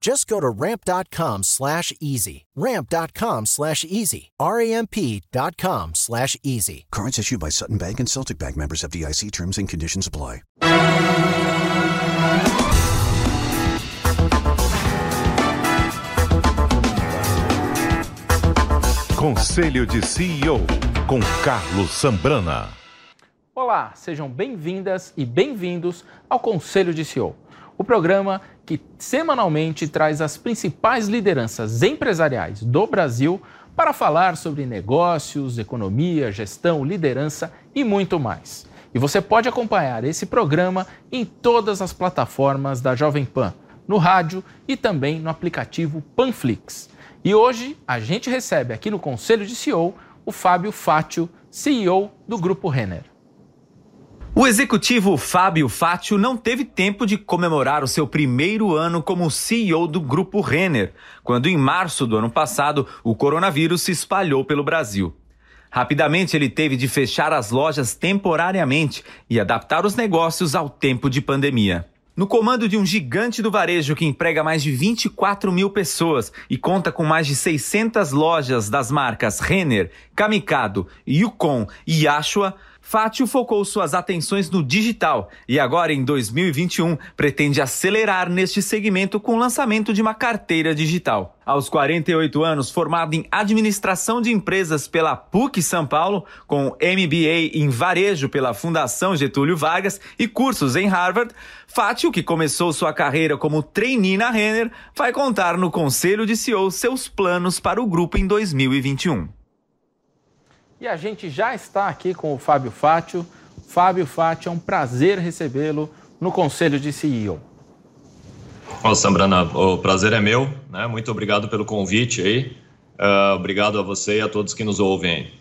Just go to ramp.com slash easy. Ramp.com slash easy. R-A-M-P.com slash easy. Cards issued by Sutton Bank and Celtic Bank members of DIC terms and conditions apply. Conselho de CEO com Carlos Sambrana. Olá, sejam bem-vindas e bem-vindos ao Conselho de CEO, o programa que semanalmente traz as principais lideranças empresariais do Brasil para falar sobre negócios, economia, gestão, liderança e muito mais. E você pode acompanhar esse programa em todas as plataformas da Jovem Pan, no rádio e também no aplicativo Panflix. E hoje a gente recebe aqui no Conselho de CEO o Fábio Fátio, CEO do Grupo Renner. O executivo Fábio Fátio não teve tempo de comemorar o seu primeiro ano como CEO do Grupo Renner, quando em março do ano passado o coronavírus se espalhou pelo Brasil. Rapidamente ele teve de fechar as lojas temporariamente e adaptar os negócios ao tempo de pandemia. No comando de um gigante do varejo que emprega mais de 24 mil pessoas e conta com mais de 600 lojas das marcas Renner, Kamikado, Yukon e Ashua, Fátio focou suas atenções no digital e agora, em 2021, pretende acelerar neste segmento com o lançamento de uma carteira digital. Aos 48 anos, formado em administração de empresas pela PUC São Paulo, com MBA em varejo pela Fundação Getúlio Vargas e cursos em Harvard, Fátio, que começou sua carreira como trainee na Renner, vai contar no Conselho de CEO seus planos para o grupo em 2021. E a gente já está aqui com o Fábio Fátio. Fábio Fátio, é um prazer recebê-lo no Conselho de CEO. Ô, Sambrana, o prazer é meu, né? Muito obrigado pelo convite aí. Uh, obrigado a você e a todos que nos ouvem aí.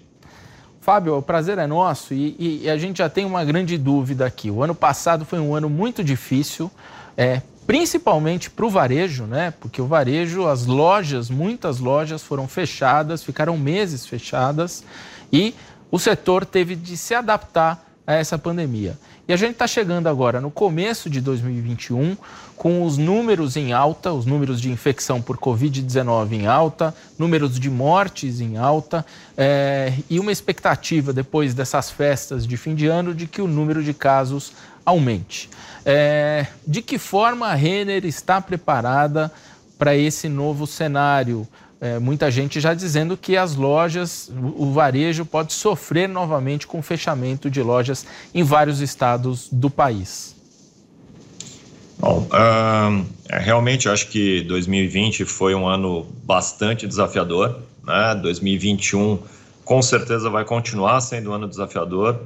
Fábio, o prazer é nosso e, e, a gente já tem uma grande dúvida aqui. O ano passado foi um ano muito difícil, é, principalmente para o varejo, né? Porque o varejo, as lojas, muitas lojas foram fechadas, ficaram meses fechadas e o setor teve de se adaptar a essa pandemia. E a gente está chegando agora no começo de 2021 com os números em alta, os números de infecção por Covid-19 em alta, números de mortes em alta é, e uma expectativa depois dessas festas de fim de ano de que o número de casos aumente. É, de que forma a Renner está preparada para esse novo cenário? É, muita gente já dizendo que as lojas, o varejo pode sofrer novamente com o fechamento de lojas em vários estados do país. Bom, uh, realmente acho que 2020 foi um ano bastante desafiador. Né? 2021 com certeza vai continuar sendo um ano desafiador,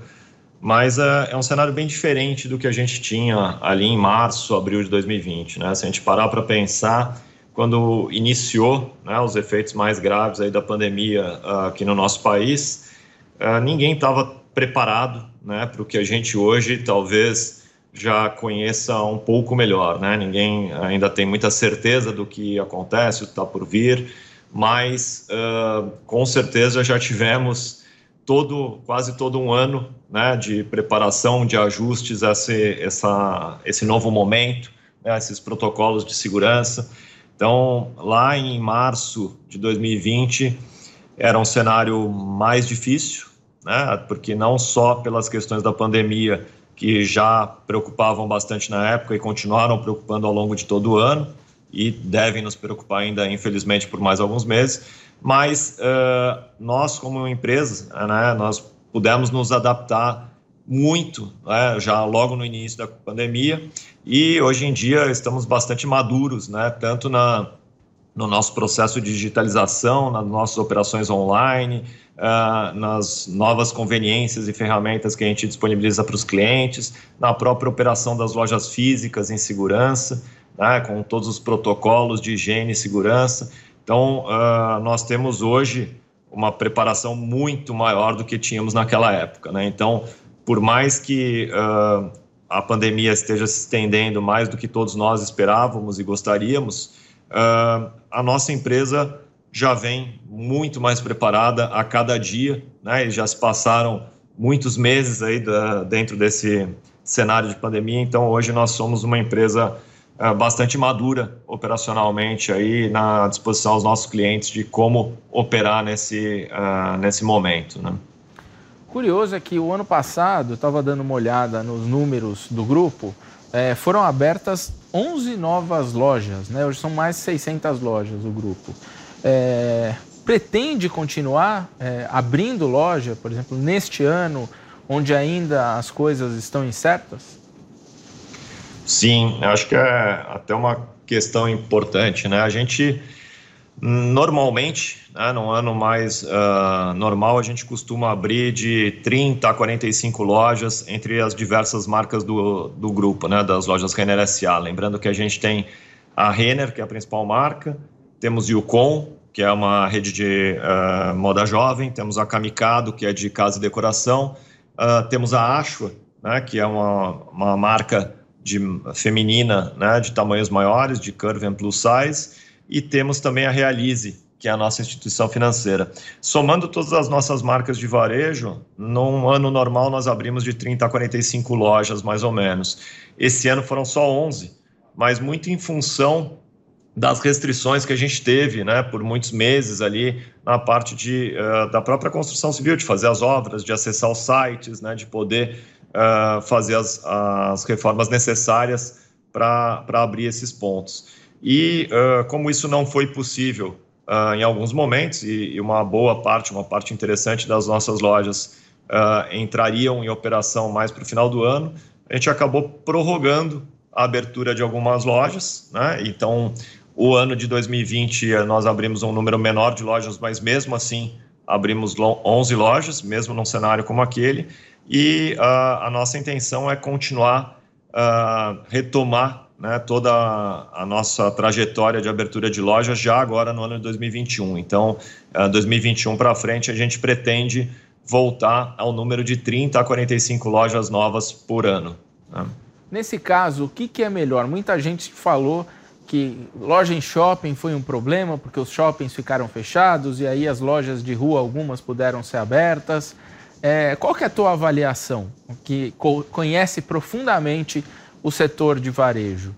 mas uh, é um cenário bem diferente do que a gente tinha ali em março, abril de 2020. Né? Se a gente parar para pensar, quando iniciou né, os efeitos mais graves aí da pandemia uh, aqui no nosso país, uh, ninguém estava preparado né, para o que a gente hoje talvez já conheça um pouco melhor. Né? Ninguém ainda tem muita certeza do que acontece, o que está por vir, mas uh, com certeza já tivemos todo quase todo um ano né, de preparação, de ajustes a esse, essa, esse novo momento, né, esses protocolos de segurança. Então, lá em março de 2020, era um cenário mais difícil, né? porque não só pelas questões da pandemia, que já preocupavam bastante na época e continuaram preocupando ao longo de todo o ano, e devem nos preocupar ainda, infelizmente, por mais alguns meses, mas uh, nós, como empresa, né, nós pudemos nos adaptar muito, né, já logo no início da pandemia, e hoje em dia estamos bastante maduros, né, tanto na, no nosso processo de digitalização, nas nossas operações online, uh, nas novas conveniências e ferramentas que a gente disponibiliza para os clientes, na própria operação das lojas físicas em segurança, né, com todos os protocolos de higiene e segurança. Então, uh, nós temos hoje uma preparação muito maior do que tínhamos naquela época. Né? Então, por mais que uh, a pandemia esteja se estendendo mais do que todos nós esperávamos e gostaríamos, uh, a nossa empresa já vem muito mais preparada a cada dia, né? E já se passaram muitos meses aí da, dentro desse cenário de pandemia, então hoje nós somos uma empresa uh, bastante madura operacionalmente aí na disposição aos nossos clientes de como operar nesse, nesse momento, né? Curioso é que o ano passado, estava dando uma olhada nos números do grupo, é, foram abertas 11 novas lojas, né? Hoje são mais de 600 lojas o grupo. É, pretende continuar é, abrindo loja, por exemplo, neste ano, onde ainda as coisas estão incertas? Sim, acho que é até uma questão importante, né? A gente normalmente né, num ano mais uh, normal, a gente costuma abrir de 30 a 45 lojas entre as diversas marcas do, do grupo, né, das lojas Renner SA. Lembrando que a gente tem a Renner, que é a principal marca, temos Yukon, que é uma rede de uh, moda jovem, temos a Kamikado, que é de casa e decoração, uh, temos a Ashua, né, que é uma, uma marca de, feminina né, de tamanhos maiores, de curve and plus size, e temos também a Realize, que é a nossa instituição financeira. Somando todas as nossas marcas de varejo, num ano normal nós abrimos de 30 a 45 lojas, mais ou menos. Esse ano foram só 11, mas muito em função das restrições que a gente teve, né, por muitos meses ali na parte de, uh, da própria construção civil, de fazer as obras, de acessar os sites, né, de poder uh, fazer as, as reformas necessárias para abrir esses pontos. E uh, como isso não foi possível uh, em alguns momentos, e, e, uma boa parte, uma parte interessante das nossas lojas uh, entrariam em operação mais para o final do ano. A gente acabou prorrogando a abertura de algumas lojas, né? Então, o ano de 2020 eh, nós abrimos um número menor de lojas, mas mesmo assim abrimos 11 lojas, mesmo num cenário como aquele, e a nossa intenção é continuar, retomar né, toda a nossa trajetória de abertura de lojas já agora no ano de 2021. Então, 2021 para frente, a gente pretende voltar ao número de 30 a 45 lojas novas por ano. Né? Nesse caso, o que, que é melhor? Muita gente falou que loja em shopping foi um problema porque os shoppings ficaram fechados e aí as lojas de rua, algumas puderam ser abertas. É, qual que é a tua avaliação, que conhece profundamente o setor de varejo?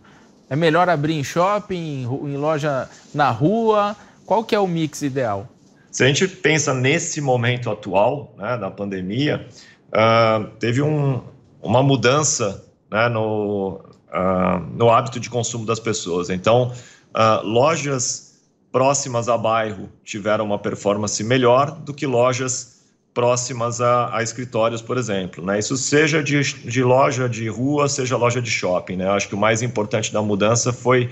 É melhor abrir em shopping, em loja na rua? Qual que é o mix ideal? Se a gente pensa nesse momento atual, né, da pandemia, uh, teve um, uma mudança né, no, uh, no hábito de consumo das pessoas. Então, uh, lojas próximas a bairro tiveram uma performance melhor do que lojas próximas a, a, escritórios, por exemplo. Né? Isso seja de, de, loja de rua, seja loja de shopping. Né? Eu acho que o mais importante da mudança foi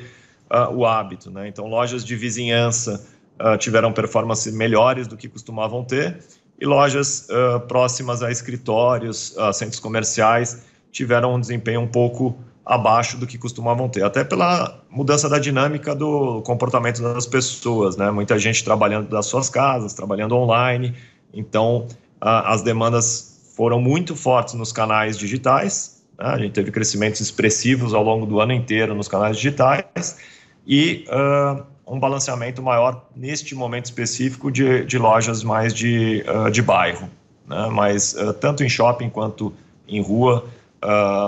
uh, o hábito. Né? Então, lojas de vizinhança uh, tiveram performances melhores do que costumavam ter, e lojas uh, próximas a escritórios, a centros comerciais, tiveram um desempenho um pouco abaixo do que costumavam ter, até pela mudança da dinâmica do comportamento das pessoas, né? Muita gente trabalhando das suas casas, trabalhando online, então, as demandas foram muito fortes nos canais digitais, né? a gente teve crescimentos expressivos ao longo do ano inteiro nos canais digitais e uh, um balanceamento maior neste momento específico de, de lojas mais de, uh, de bairro. Né? Mas uh, tanto em shopping quanto em rua,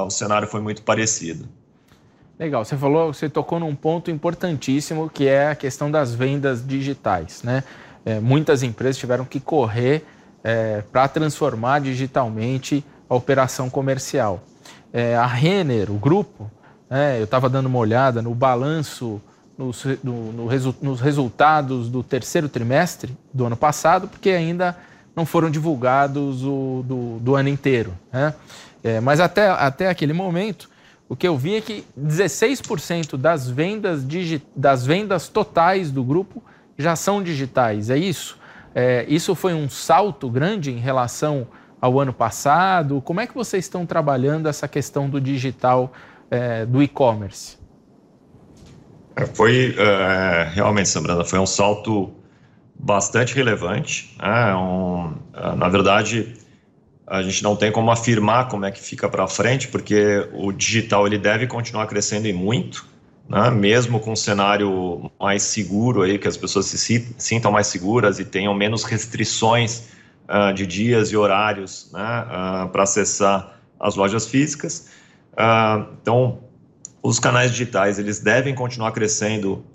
o cenário foi muito parecido. Legal, você falou, você tocou num ponto importantíssimo que é a questão das vendas digitais, né? É, muitas empresas tiveram que correr é, para transformar digitalmente a operação comercial. É, a Renner, o grupo, né, eu estava dando uma olhada no balanço, nos, no, no resu, nos resultados do terceiro trimestre do ano passado, porque ainda não foram divulgados o, do, do ano inteiro. Né? É, mas até, até aquele momento, o que eu vi é que 16% das vendas, digi, das vendas totais do grupo já são digitais, é isso? É, isso foi um salto grande em relação ao ano passado? Como é que vocês estão trabalhando essa questão do digital é, do e-commerce? É, foi é, realmente, Sambrana, foi um salto bastante relevante. Né? Um, é, na verdade, a gente não tem como afirmar como é que fica para frente, porque o digital ele deve continuar crescendo e muito, né? mesmo com um cenário mais seguro aí, que as pessoas se sintam mais seguras e tenham menos restrições uh, de dias e horários né? uh, para acessar as lojas físicas. Uh, então, os canais digitais eles devem continuar crescendo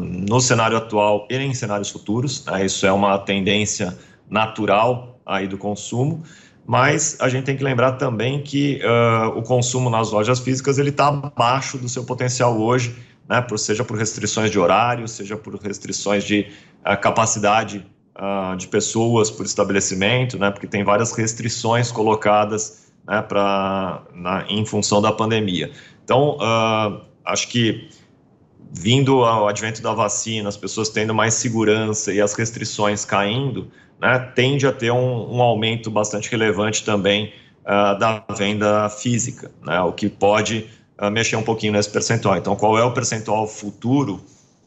no cenário atual e em cenários futuros. Né? Isso é uma tendência natural aí do consumo, mas a gente tem que lembrar também que uh, o consumo nas lojas físicas ele está abaixo do seu potencial hoje, né, por, seja por restrições de horário, seja por restrições de uh, capacidade uh, de pessoas por estabelecimento, né, porque tem várias restrições colocadas né, pra, na, em função da pandemia. Então, acho que vindo ao advento da vacina, as pessoas tendo mais segurança e as restrições caindo, né, tende a ter um, um aumento bastante relevante também uh, da venda física, né, o que pode uh, mexer um pouquinho nesse percentual. Então, qual é o percentual futuro?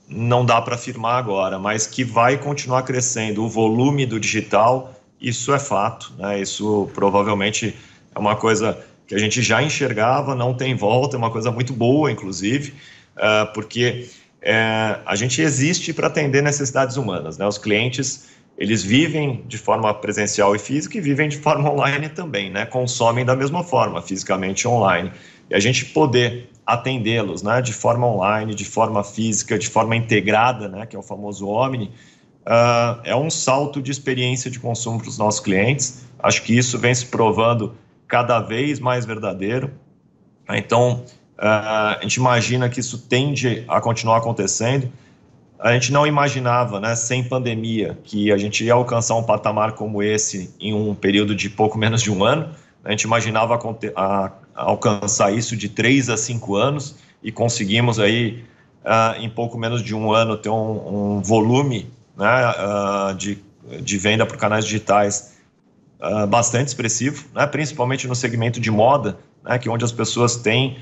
Não dá para afirmar agora, mas que vai continuar crescendo o volume do digital, isso é fato, né, isso provavelmente é uma coisa que a gente já enxergava, não tem volta, é uma coisa muito boa, inclusive, uh, porque uh, a gente existe para atender necessidades humanas. Né? Os clientes eles vivem de forma presencial e física e vivem de forma online também, né? Consomem da mesma forma, fisicamente online. E a gente poder atendê-los, né, de forma online, de forma física, de forma integrada, né, que é o famoso Omni, uh, é um salto de experiência de consumo para os nossos clientes. Acho que isso vem se provando cada vez mais verdadeiro. Então, uh, a gente imagina que isso tende a continuar acontecendo a gente não imaginava, né, sem pandemia, que a gente ia alcançar um patamar como esse em um período de pouco menos de um ano. A gente imaginava a, a, alcançar isso de três a cinco anos e conseguimos aí, uh, em pouco menos de um ano, ter um, um volume né, uh, de, de venda por canais digitais bastante expressivo, né, principalmente no segmento de moda, né, que é onde as pessoas têm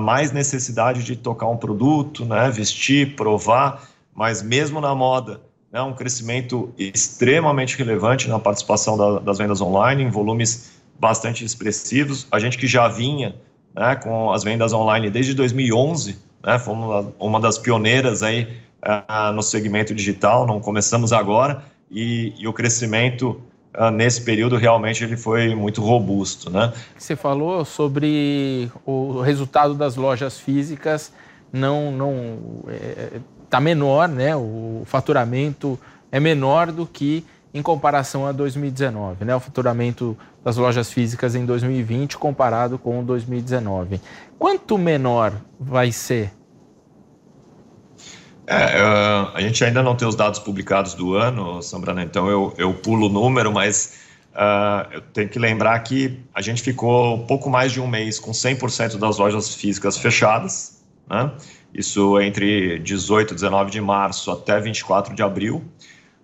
mais necessidade de tocar um produto, né, vestir, provar mas mesmo na moda, né, um crescimento extremamente relevante na participação da, das vendas online, em volumes bastante expressivos. A gente que já vinha né, com as vendas online desde 2011, né, fomos uma das pioneiras aí uh, no segmento digital, não começamos agora, e, e o crescimento uh, nesse período realmente ele foi muito robusto. Né? Você falou sobre o resultado das lojas físicas não, não é, está menor, né? O faturamento é menor do que em comparação a 2019, né? O faturamento das lojas físicas em 2020 comparado com 2019. Quanto menor vai ser? É, uh, a gente ainda não tem os dados publicados do ano, Sambrana, então eu, eu pulo o número, mas uh, eu tenho que lembrar que a gente ficou pouco mais de um mês com 100% das lojas físicas fechadas, né? isso entre 18 e 19 de março até 24 de abril.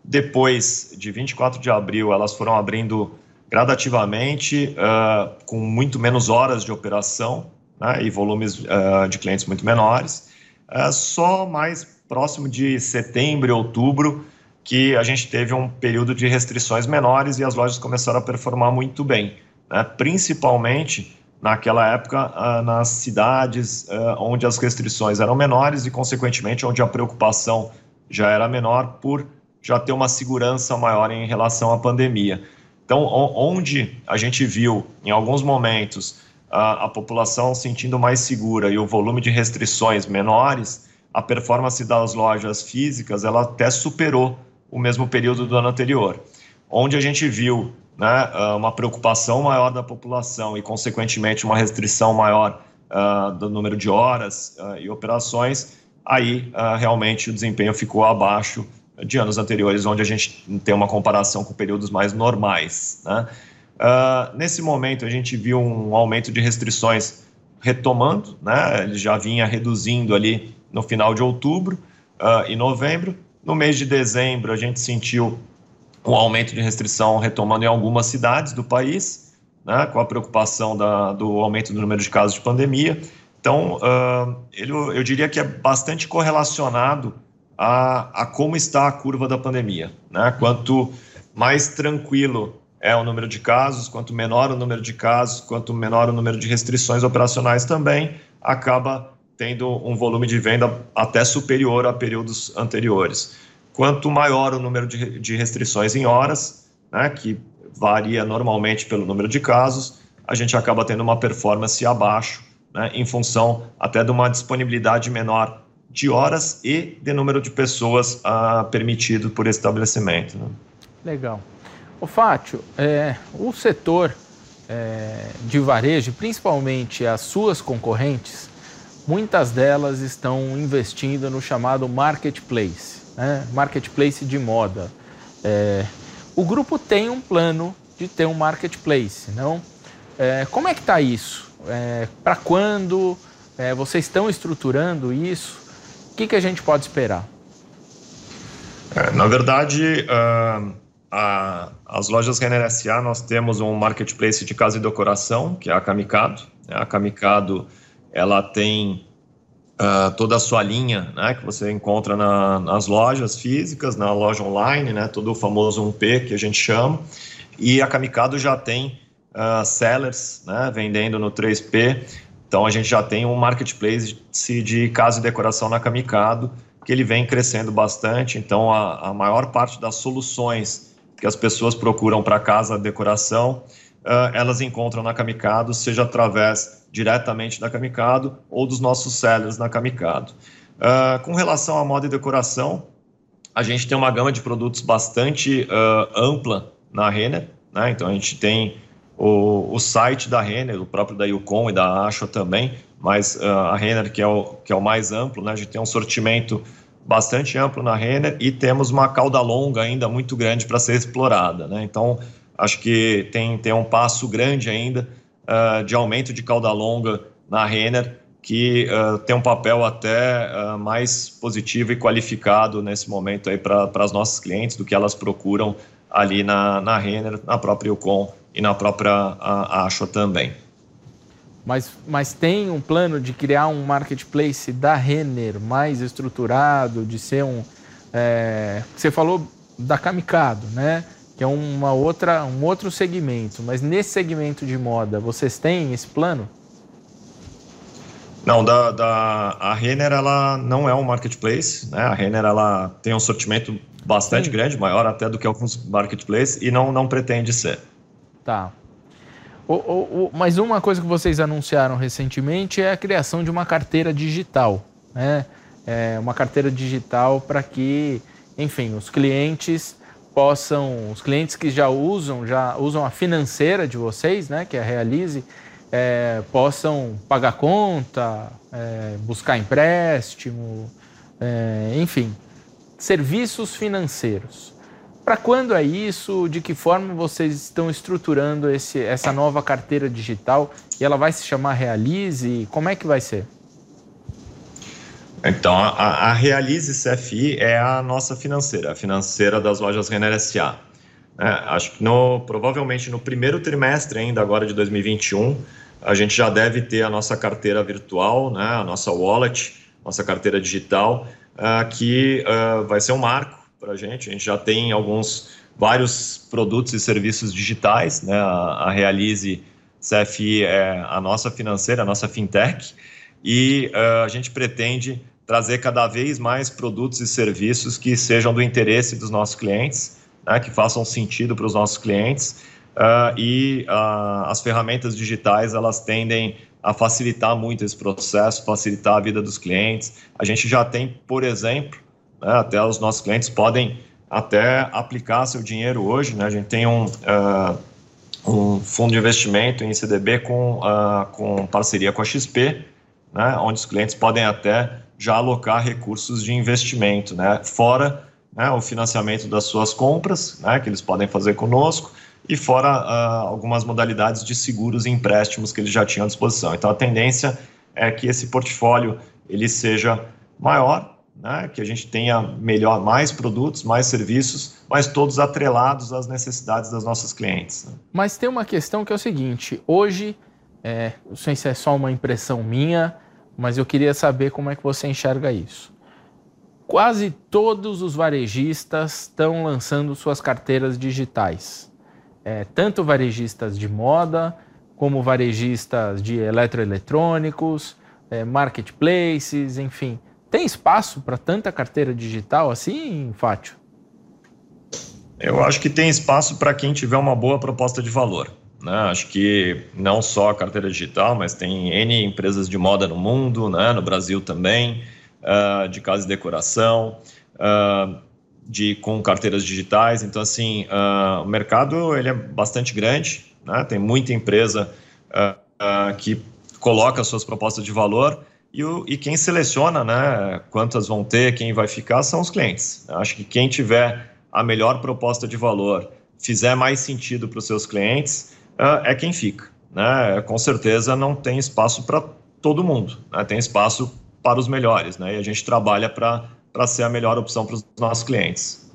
Depois de 24 de abril, elas foram abrindo gradativamente, uh, com muito menos horas de operação né, e volumes uh, de clientes muito menores. Uh, só mais próximo de setembro outubro que a gente teve um período de restrições menores e as lojas começaram a performar muito bem, né, principalmente naquela época uh, nas cidades uh, onde as restrições eram menores e, consequentemente, onde a preocupação já era menor por já ter uma segurança maior em relação à pandemia. Então, onde a gente viu, em alguns momentos, a, a população sentindo mais segura e o volume de restrições menores, a performance das lojas físicas ela até superou o mesmo período do ano anterior. Onde a gente viu né, ah, uma preocupação maior da população e, consequentemente, uma restrição maior uh, do número de horas uh, e operações, aí uh, realmente o desempenho ficou abaixo de anos anteriores, onde a gente tem uma comparação com períodos mais normais. Né? Nesse momento, a gente viu um aumento de restrições retomando, né? ele já vinha reduzindo ali no final de outubro uh, e novembro. No mês de dezembro, a gente sentiu um aumento de restrição retomando em algumas cidades do país, né? com a preocupação da, do aumento do número de casos de pandemia. Então, uh, ele, eu diria que é bastante correlacionado a, a como está a curva da pandemia. Né? Quanto mais tranquilo é o número de casos, quanto menor o número de casos, quanto menor o número de restrições operacionais também, acaba tendo um volume de venda até superior a períodos anteriores. Quanto maior o número de, de restrições em horas, né, que varia normalmente pelo número de casos, a gente acaba tendo uma performance abaixo, né, em função até de uma disponibilidade menor de horas e de número de pessoas ah, permitido por estabelecimento. Né? Legal. O Fátio, é, o setor é, de varejo, principalmente as suas concorrentes, muitas delas estão investindo no chamado marketplace, né? marketplace de moda. É, o grupo tem um plano de ter um marketplace, não? É, como é que está isso? É, Para quando? É, vocês estão estruturando isso? O que, que a gente pode esperar? É, na verdade, uh, a, as lojas Renner S.A. nós temos um marketplace de casa e decoração, que é a Kamikado. A Kamikado ela tem uh, toda a sua linha, né, que você encontra na, nas lojas físicas, na loja online, né, todo o famoso 1P que a gente chama. E a Kamikado já tem uh, sellers, né, vendendo no 3P. Então a gente já tem um marketplace de casa e decoração na Kamikado, que ele vem crescendo bastante. Então a, a maior parte das soluções que as pessoas procuram para casa decoração, uh, elas encontram na Kamikado, seja através diretamente da Kamikado ou dos nossos sellers na Kamikado. Uh, com relação à moda e decoração, a gente tem uma gama de produtos bastante uh, ampla na Renner, né? então a gente tem o, o site da Renner, o próprio da Yukon e da Asho também, mas uh, a Renner que é, o, que é o mais amplo, né? a gente tem um sortimento bastante amplo na Renner e temos uma cauda longa ainda muito grande para ser explorada. Né? Então, acho que tem, tem um passo grande ainda uh, de aumento de cauda longa na Renner, que uh, tem um papel até uh, mais positivo e qualificado nesse momento para as nossas clientes do que elas procuram ali na, na Renner, na própria Yukon e na própria Asho também. Mas, mas tem um plano de criar um marketplace da Renner mais estruturado, de ser um. É, você falou da Kamikado, né? Que é uma outra, um outro segmento. Mas nesse segmento de moda, vocês têm esse plano? Não, da, da, a Renner ela não é um marketplace, né? A Renner ela tem um sortimento bastante Sim. grande, maior até do que alguns marketplaces, e não, não pretende ser. Tá. O, o, o, mas uma coisa que vocês anunciaram recentemente é a criação de uma carteira digital, né? É uma carteira digital para que, enfim, os clientes possam, os clientes que já usam, já usam a financeira de vocês, né? Que é a Realize, é, possam pagar conta, é, buscar empréstimo, é, enfim, serviços financeiros. Para quando é isso? De que forma vocês estão estruturando esse, essa nova carteira digital? E ela vai se chamar Realize? Como é que vai ser? Então, a, a Realize CFI é a nossa financeira, a financeira das lojas Renner S.A. É, acho que no, provavelmente no primeiro trimestre ainda agora de 2021, a gente já deve ter a nossa carteira virtual, né, a nossa wallet, nossa carteira digital, uh, que uh, vai ser um marco para a gente. A gente já tem alguns, vários produtos e serviços digitais, né? A, a Realize CFI é a nossa financeira, a nossa fintech, e uh, a gente pretende trazer cada vez mais produtos e serviços que sejam do interesse dos nossos clientes, né? que façam sentido para os nossos clientes. Uh, e uh, as ferramentas digitais elas tendem a facilitar muito esse processo, facilitar a vida dos clientes. A gente já tem, por exemplo, né? Até os nossos clientes podem até aplicar seu dinheiro hoje. Né? A gente tem um, uh, um fundo de investimento em CDB com, com parceria com a XP, né? onde os clientes podem até já alocar recursos de investimento, né? fora né, o financiamento das suas compras, né, que eles podem fazer conosco, e fora uh, algumas modalidades de seguros e empréstimos que eles já tinham à disposição. Então, a tendência é que esse portfólio ele seja maior, né, que a gente tenha melhor, mais produtos, mais serviços, mas todos atrelados às necessidades das nossas clientes. Né? Mas tem uma questão que é o seguinte: hoje, é, não sei se é só uma impressão minha, mas eu queria saber como é que você enxerga isso. Quase todos os varejistas estão lançando suas carteiras digitais, é, tanto varejistas de moda como varejistas de eletroeletrônicos, é, marketplaces, enfim. Tem espaço para tanta carteira digital assim, Fátio? Eu acho que tem espaço para quem tiver uma boa proposta de valor. Né? Acho que não só a carteira digital, mas tem N empresas de moda no mundo, né? no Brasil também, uh, de casa e decoração, uh, de, com carteiras digitais. Então, assim, uh, o mercado ele é bastante grande, né? tem muita empresa que coloca suas propostas de valor e, o, e quem seleciona, né, quantas vão ter, quem vai ficar, são os clientes. Acho que quem tiver a melhor proposta de valor, fizer mais sentido para os seus clientes, é quem fica. Né? Com certeza não tem espaço para todo mundo, né? tem espaço para os melhores, né? e a gente trabalha para ser a melhor opção para os nossos clientes.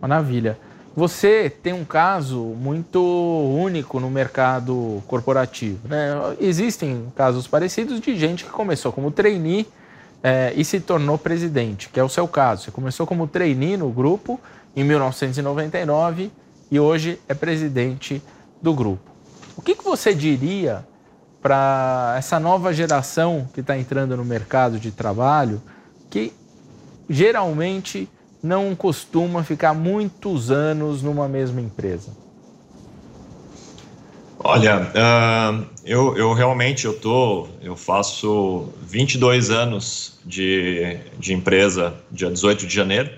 Maravilha. Você tem um caso muito único no mercado corporativo. Né? Existem casos parecidos de gente que começou como trainee é, e se tornou presidente, que é o seu caso. Você começou como trainee no grupo em 1999 e hoje é presidente do grupo. O que, que você diria para essa nova geração que está entrando no mercado de trabalho, que geralmente não costuma ficar muitos anos numa mesma empresa? Olha, uh, eu, eu realmente eu tô, eu faço 22 anos de, de empresa dia 18 de janeiro,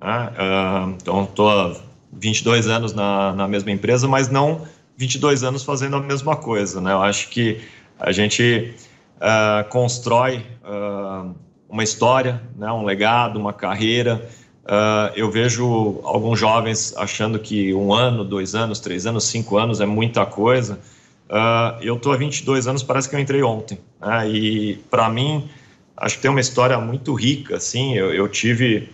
né? uh, então estou 22 anos na, na mesma empresa, mas não 22 anos fazendo a mesma coisa, né? Eu acho que a gente uh, constrói uma história, né? um legado, uma carreira, Uh, eu vejo alguns jovens achando que um ano, dois anos, três anos, cinco anos é muita coisa. Uh, eu estou há 22 anos, parece que eu entrei ontem. Né? E, para mim, acho que tem uma história muito rica. Assim, eu, eu tive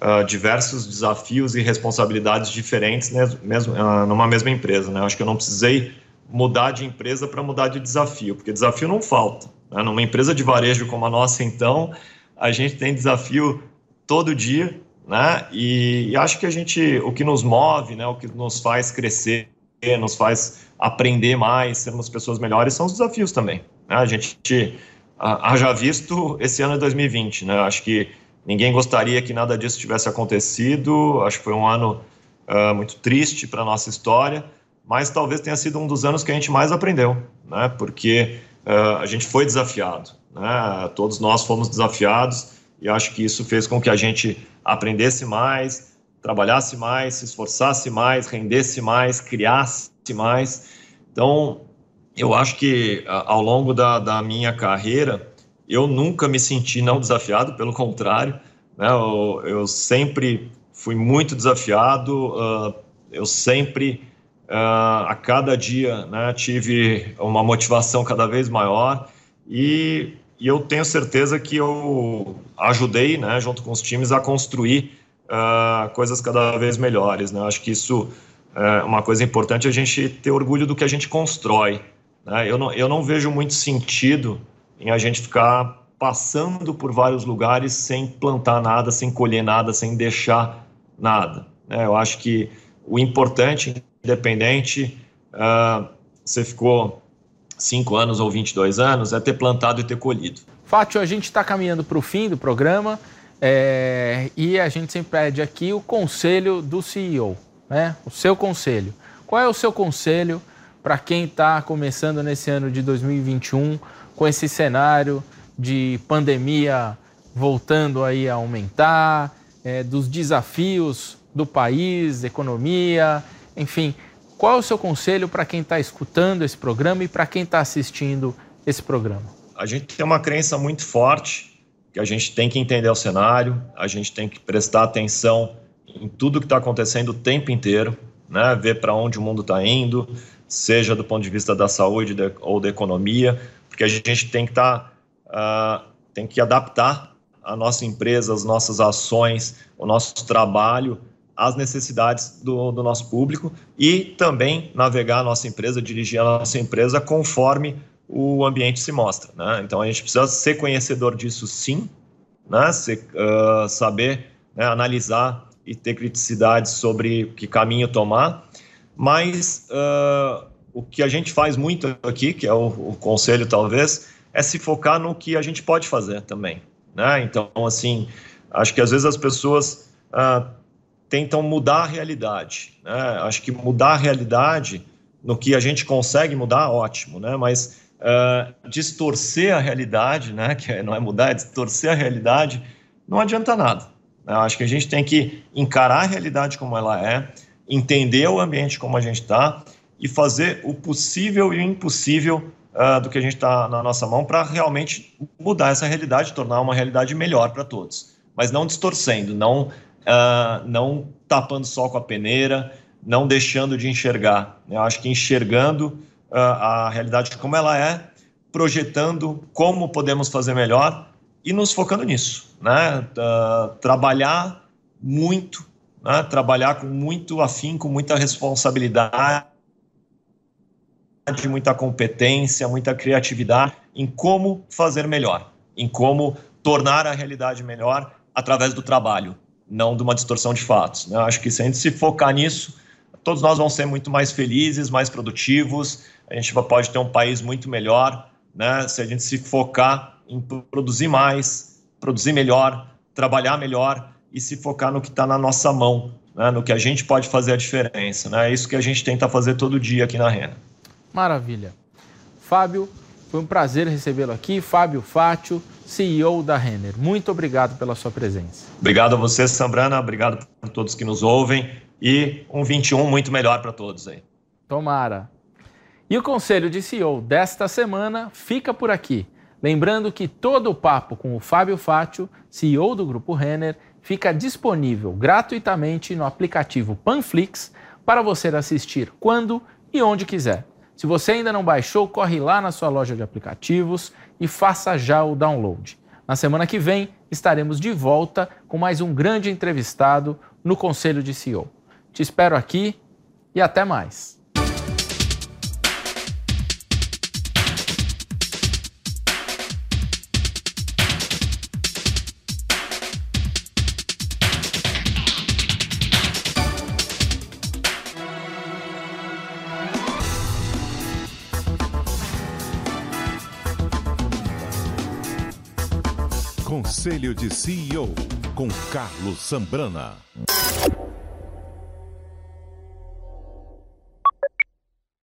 uh, diversos desafios e responsabilidades diferentes né, mesmo, numa mesma empresa. Né? Acho que eu não precisei mudar de empresa para mudar de desafio, porque desafio não falta. Né? Numa empresa de varejo como a nossa, então, a gente tem desafio todo dia né? E, e, acho que a gente, o que nos move, né, o que nos faz crescer, nos faz aprender mais, sermos pessoas melhores, são os desafios também. Né? A gente haja visto esse ano de 2020, né? Acho que ninguém gostaria que nada disso tivesse acontecido. Acho que foi um ano uh, muito triste para nossa história, mas talvez tenha sido um dos anos que a gente mais aprendeu, né? Porque uh, a gente foi desafiado, né? Todos nós fomos desafiados e acho que isso fez com que a gente aprendesse mais, trabalhasse mais, se esforçasse mais, rendesse mais, criasse mais. Então, eu acho que ao longo da, da minha carreira, eu nunca me senti não desafiado, pelo contrário, né? eu, eu sempre fui muito desafiado, uh, eu sempre, uh, a cada dia, né, tive uma motivação cada vez maior e e eu tenho certeza que eu ajudei, né, junto com os times, a construir uh, coisas cada vez melhores. Né? Acho que isso é uma coisa importante, a gente ter orgulho do que a gente constrói. Né? Eu, não, eu não vejo muito sentido em a gente ficar passando por vários lugares sem plantar nada, sem colher nada, sem deixar nada. Né? Eu acho que o importante, independente, uh, você ficou 5 anos ou 22 anos, é ter plantado e ter colhido. Fátio, a gente está caminhando para o fim do programa é, e a gente sempre pede aqui o conselho do CEO, né? o seu conselho. Qual é o seu conselho para quem está começando nesse ano de 2021 com esse cenário de pandemia voltando aí a aumentar, é, dos desafios do país, economia, enfim, qual é o seu conselho para quem está escutando esse programa e para quem está assistindo esse programa? A gente tem uma crença muito forte que a gente tem que entender o cenário, a gente tem que prestar atenção em tudo que está acontecendo o tempo inteiro, né? ver para onde o mundo está indo, seja do ponto de vista da saúde ou da economia, porque a gente tem que estar, tá, uh, tem que adaptar a nossa empresa, as nossas ações, o nosso trabalho às necessidades do, do nosso público e também navegar a nossa empresa, dirigir a nossa empresa conforme o ambiente se mostra. Né? Então a gente precisa ser conhecedor disso sim, né? Ser, uh, saber né, analisar e ter criticidade sobre que caminho tomar, mas uh, o que a gente faz muito aqui, que é o, o, conselho talvez, é se focar no que a gente pode fazer também. Né? Então, assim, acho que às vezes as pessoas uh, tentam mudar a realidade. Né? Acho que mudar a realidade no que a gente consegue mudar, ótimo, né? mas uh, distorcer a realidade, né? que não é mudar, é distorcer a realidade, não adianta nada. Né? Acho que a gente tem que encarar a realidade como ela é, entender o ambiente como a gente está e fazer o possível e o impossível uh, do que a gente está na nossa mão para realmente mudar essa realidade, tornar uma realidade melhor para todos. Mas não distorcendo, não, uh, não tapando sol com a peneira, não deixando de enxergar. Eu acho que enxergando uh, a realidade como ela é, projetando como podemos fazer melhor e nos focando nisso, né? trabalhar muito, né? trabalhar com muito afinco, muita responsabilidade muita competência, muita criatividade em como fazer melhor, em como tornar a realidade melhor através do trabalho, não de uma distorção de fatos. Né? Acho que se a gente se focar nisso, todos nós vamos ser muito mais felizes, mais produtivos, a gente pode ter um país muito melhor, né? se a gente se focar em produzir mais, produzir melhor, trabalhar melhor e se focar no que está na nossa mão, né? no que a gente pode fazer a diferença. Né? É isso que a gente tenta fazer todo dia aqui na Rena. Maravilha. Fábio, foi um prazer recebê-lo aqui. Fábio Fátio, CEO da Renner. Muito obrigado pela sua presença. Obrigado a você, Sambrana. Obrigado por todos que nos ouvem. E um 21 muito melhor para todos aí. Tomara. E o conselho de CEO desta semana fica por aqui. Lembrando que todo o papo com o Fábio Fátio, CEO do Grupo Renner, fica disponível gratuitamente no aplicativo Panflix para você assistir quando e onde quiser. Se você ainda não baixou, corre lá na sua loja de aplicativos e faça já o download. Na semana que vem estaremos de volta com mais um grande entrevistado no Conselho de CEO. Te espero aqui e até mais. Conselho de CEO com Carlos Sambrana.